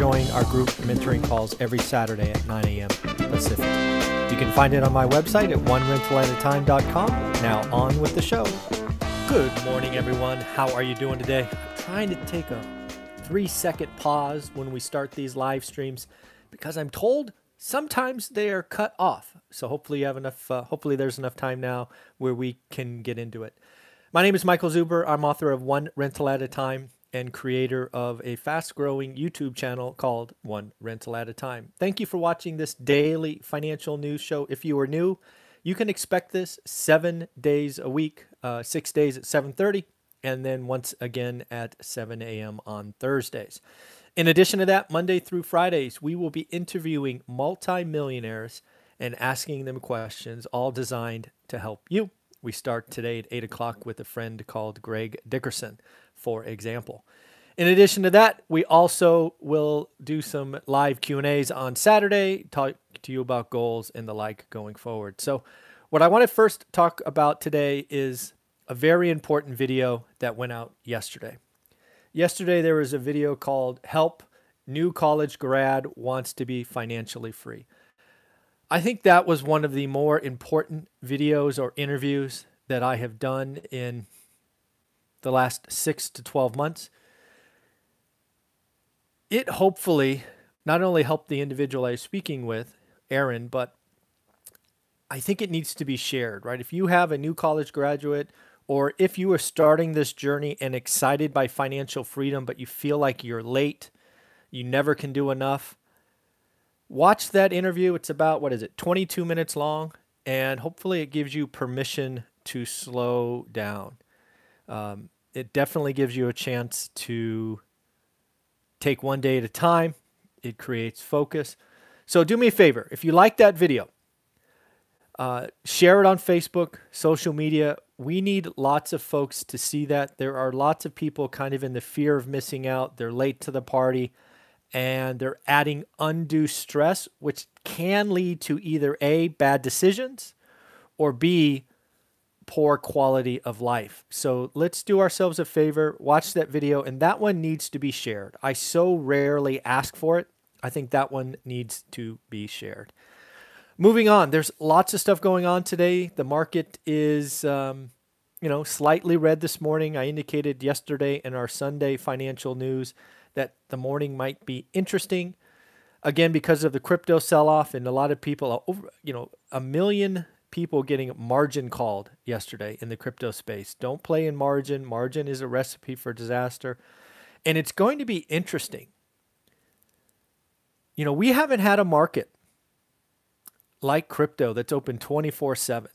join our group mentoring calls every Saturday at 9 a.m. Pacific. You can find it on my website at onerentalatatime.com. Now, on with the show. Good morning, everyone. How are you doing today? I'm trying to take a three second pause when we start these live streams because I'm told sometimes they are cut off. So hopefully you have enough. Uh, hopefully there's enough time now where we can get into it. My name is Michael Zuber. I'm author of One Rental at a Time and creator of a fast growing YouTube channel called One Rental at a Time. Thank you for watching this daily financial news show. If you are new, you can expect this seven days a week, uh, six days at 7.30, and then once again at 7 a.m. on Thursdays. In addition to that, Monday through Fridays, we will be interviewing multimillionaires and asking them questions, all designed to help you. We start today at 8 o'clock with a friend called Greg Dickerson for example. In addition to that, we also will do some live Q&As on Saturday, talk to you about goals and the like going forward. So, what I want to first talk about today is a very important video that went out yesterday. Yesterday there was a video called Help New College Grad Wants to Be Financially Free. I think that was one of the more important videos or interviews that I have done in the last six to 12 months, it hopefully not only helped the individual I was speaking with, Aaron, but I think it needs to be shared, right? If you have a new college graduate or if you are starting this journey and excited by financial freedom, but you feel like you're late, you never can do enough, watch that interview. It's about, what is it, 22 minutes long, and hopefully it gives you permission to slow down. Um, it definitely gives you a chance to take one day at a time. It creates focus. So do me a favor. If you like that video, uh, share it on Facebook, social media. We need lots of folks to see that. There are lots of people kind of in the fear of missing out. They're late to the party and they're adding undue stress, which can lead to either A, bad decisions, or B, poor quality of life. So let's do ourselves a favor, watch that video, and that one needs to be shared. I so rarely ask for it. I think that one needs to be shared. Moving on, there's lots of stuff going on today. The market is, um, you know, slightly red this morning. I indicated yesterday in our Sunday financial news that the morning might be interesting. Again, because of the crypto sell off, and a lot of people, you know, a million people getting margin called yesterday in the crypto space. Don't play in margin. Margin is a recipe for disaster. And it's going to be interesting. You know, we haven't had a market like crypto that's open 24 7.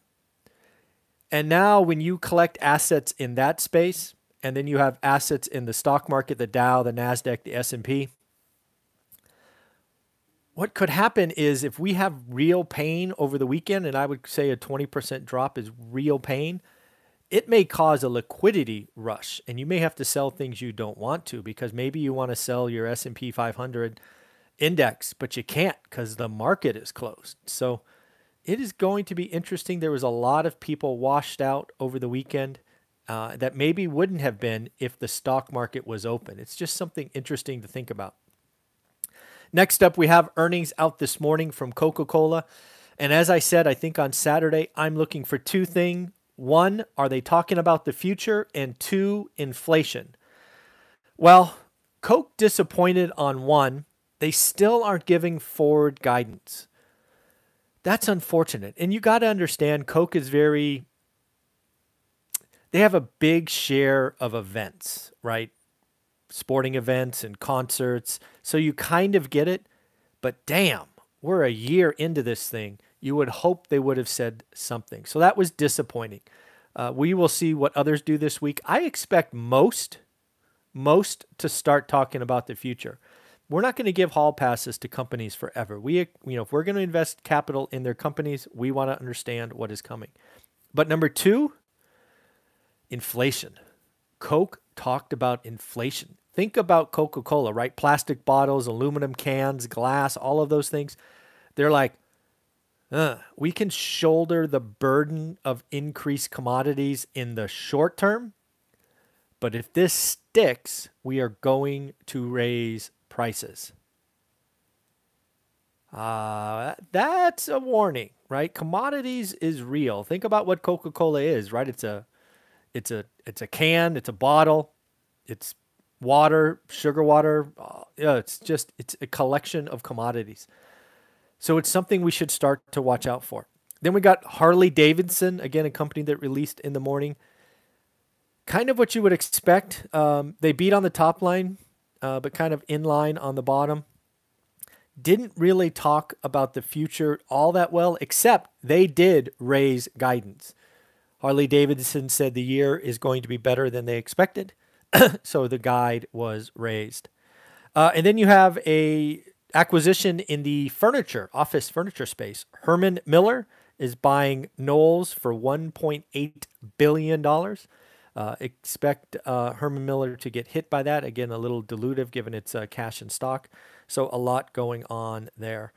And now, when you collect assets in that space, and then you have assets in the stock market, the Dow, the Nasdaq, the S&P, what could happen is if we have real pain over the weekend, and I would say a 20% drop is real pain, it may cause a liquidity rush and you may have to sell things you don't want to because maybe you want to sell your S&P 500 index but you can't cuz the market is closed. So it is going to be interesting. There was a lot of people washed out over the weekend uh, that maybe wouldn't have been if the stock market was open. It's just something interesting to think about. Next up, we have earnings out this morning from Coca Cola. And as I said, I think on Saturday, I'm looking for two things. One, are they talking about the future? And two, inflation. Well, Coke disappointed on one. They still aren't giving forward guidance. That's unfortunate. And you got to understand, Coke is very, they have a big share of events, right? Sporting events and concerts. So you kind of get it. But damn, we're a year into this thing. You would hope they would have said something. So that was disappointing. Uh, we will see what others do this week. I expect most, most to start talking about the future. We're not going to give hall passes to companies forever. We, you know, if we're going to invest capital in their companies, we want to understand what is coming. But number two, inflation. Coke talked about inflation. Think about Coca Cola, right? Plastic bottles, aluminum cans, glass, all of those things. They're like, uh, we can shoulder the burden of increased commodities in the short term. But if this sticks, we are going to raise prices. Uh, that's a warning, right? Commodities is real. Think about what Coca-Cola is, right? It's a it's a it's a can, it's a bottle, it's water, sugar water. Uh, yeah, it's just it's a collection of commodities. So it's something we should start to watch out for. Then we got Harley Davidson, again a company that released in the morning. Kind of what you would expect. Um, they beat on the top line, uh, but kind of in line on the bottom. Didn't really talk about the future all that well, except they did raise guidance. Harley Davidson said the year is going to be better than they expected. so the guide was raised. Uh, and then you have a acquisition in the furniture, office furniture space. Herman Miller is buying Knowles for $1.8 billion. Uh, expect uh, Herman Miller to get hit by that. Again, a little dilutive given its uh, cash and stock. So a lot going on there.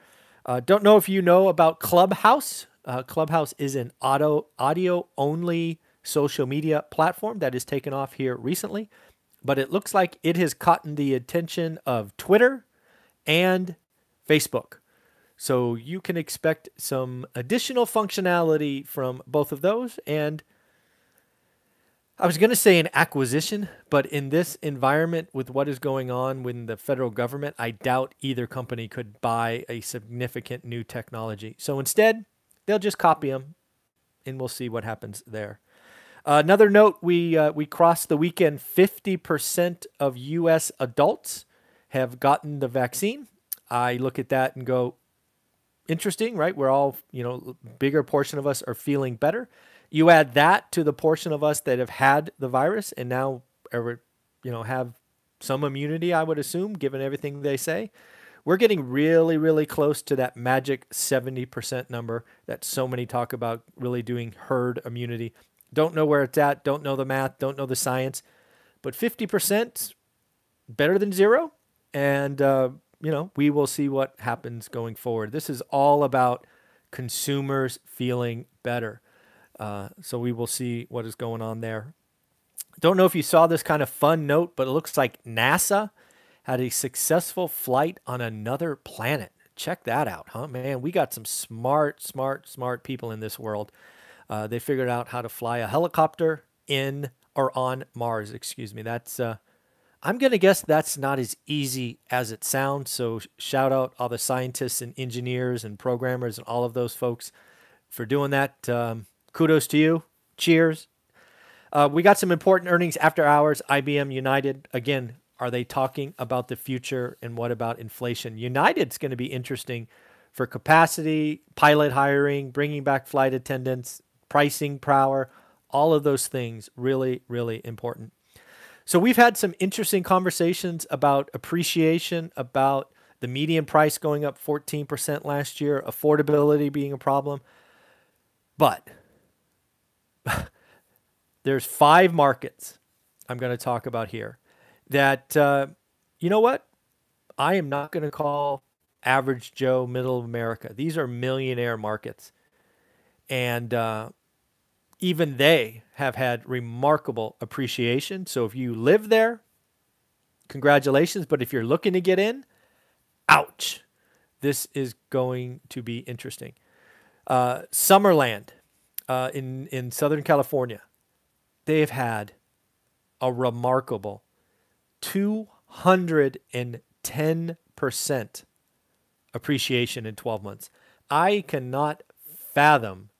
Uh, don't know if you know about Clubhouse. Uh, Clubhouse is an auto audio only social media platform that has taken off here recently but it looks like it has caught the attention of Twitter and Facebook. So you can expect some additional functionality from both of those. And I was going to say an acquisition, but in this environment with what is going on with the federal government, I doubt either company could buy a significant new technology. So instead, they'll just copy them and we'll see what happens there. Uh, another note: we uh, we crossed the weekend. Fifty percent of U.S. adults have gotten the vaccine. I look at that and go, interesting, right? We're all, you know, bigger portion of us are feeling better. You add that to the portion of us that have had the virus and now, ever, you know, have some immunity. I would assume, given everything they say. We're getting really, really close to that magic 70% number that so many talk about really doing herd immunity. Don't know where it's at, don't know the math, don't know the science, but 50% better than zero. And, uh, you know, we will see what happens going forward. This is all about consumers feeling better. Uh, so we will see what is going on there. Don't know if you saw this kind of fun note, but it looks like NASA had a successful flight on another planet. Check that out, huh? Man, we got some smart, smart, smart people in this world. Uh, they figured out how to fly a helicopter in or on Mars. Excuse me. That's uh, I'm gonna guess that's not as easy as it sounds. So shout out all the scientists and engineers and programmers and all of those folks for doing that. Um, kudos to you. Cheers. Uh, we got some important earnings after hours. IBM United again. Are they talking about the future and what about inflation? United's going to be interesting for capacity, pilot hiring, bringing back flight attendants, pricing power, all of those things really, really important. So we've had some interesting conversations about appreciation, about the median price going up 14% last year, affordability being a problem. But there's five markets I'm going to talk about here that, uh, you know what? I am not going to call average Joe middle of America. These are millionaire markets. And uh, even they have had remarkable appreciation. So if you live there, congratulations. But if you're looking to get in, ouch. This is going to be interesting. Uh, Summerland uh, in, in Southern California, they've had a remarkable 210% appreciation in 12 months. I cannot fathom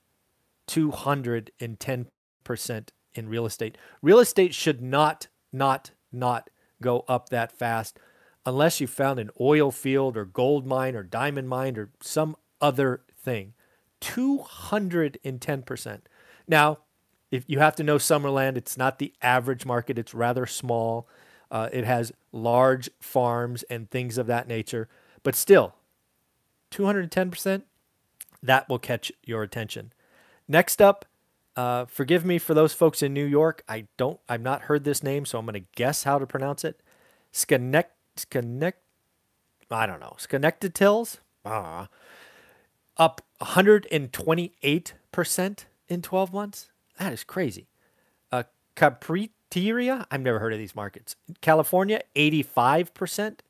210% in real estate. Real estate should not, not, not go up that fast unless you found an oil field or gold mine or diamond mine or some other thing. 210%. Now, if you have to know Summerland, it's not the average market, it's rather small. Uh, it has large farms and things of that nature, but still, 210%, that will catch your attention. Next up, Uh, forgive me for those folks in New York. I don't. I've not heard this name, so I'm going to guess how to pronounce it. Sconnect. Sconnect. I don't know. Sconnected Tills. Ah. Up 128 percent in 12 months. That is crazy. Uh, Capriteria. I've never heard of these markets. California, 85 percent.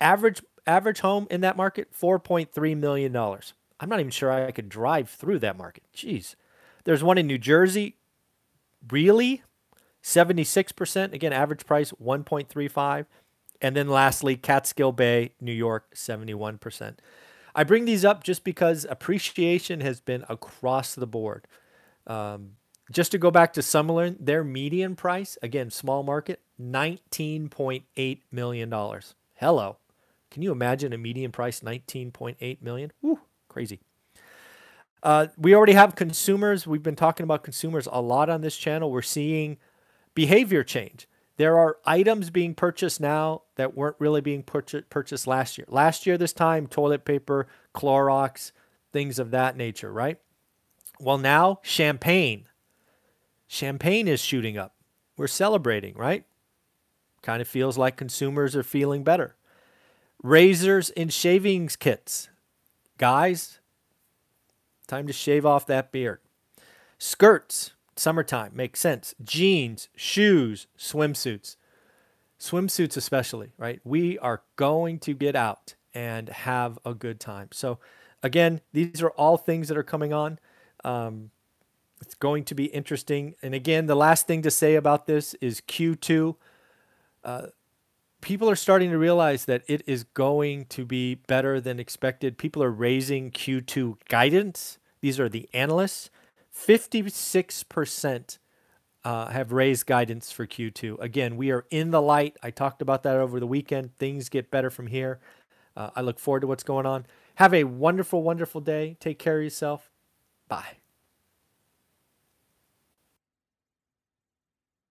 Average average home in that market, 4.3 million dollars. I'm not even sure I could drive through that market. Jeez. There's one in New Jersey, really? 76%. Again, average price 1.35. And then lastly, Kattskill Bay, New York, 71%. I bring these up just because appreciation has been across the board. Um, just to go back to Summerlin, their median price, again, small market, $19.8 million. Hello. Can you imagine a median price, $19.8 million? Woo, crazy. Uh, we already have consumers. We've been talking about consumers a lot on this channel. We're seeing behavior change. There are items being purchased now that weren't really being purchased last year. Last year, this time, toilet paper, Clorox, things of that nature, right? Well, now, champagne. Champagne is shooting up. We're celebrating, right? Kind of feels like consumers are feeling better. Razors and shavings kits. Guys, Time to shave off that beard. Skirts, summertime, makes sense. Jeans, shoes, swimsuits. Swimsuits, especially, right? We are going to get out and have a good time. So, again, these are all things that are coming on. Um, it's going to be interesting. And again, the last thing to say about this is Q2. Uh, people are starting to realize that it is going to be better than expected. People are raising Q2 guidance. These are the analysts. 56% uh, have raised guidance for Q2. Again, we are in the light. I talked about that over the weekend. Things get better from here. Uh, I look forward to what's going on. Have a wonderful, wonderful day. Take care of yourself. Bye.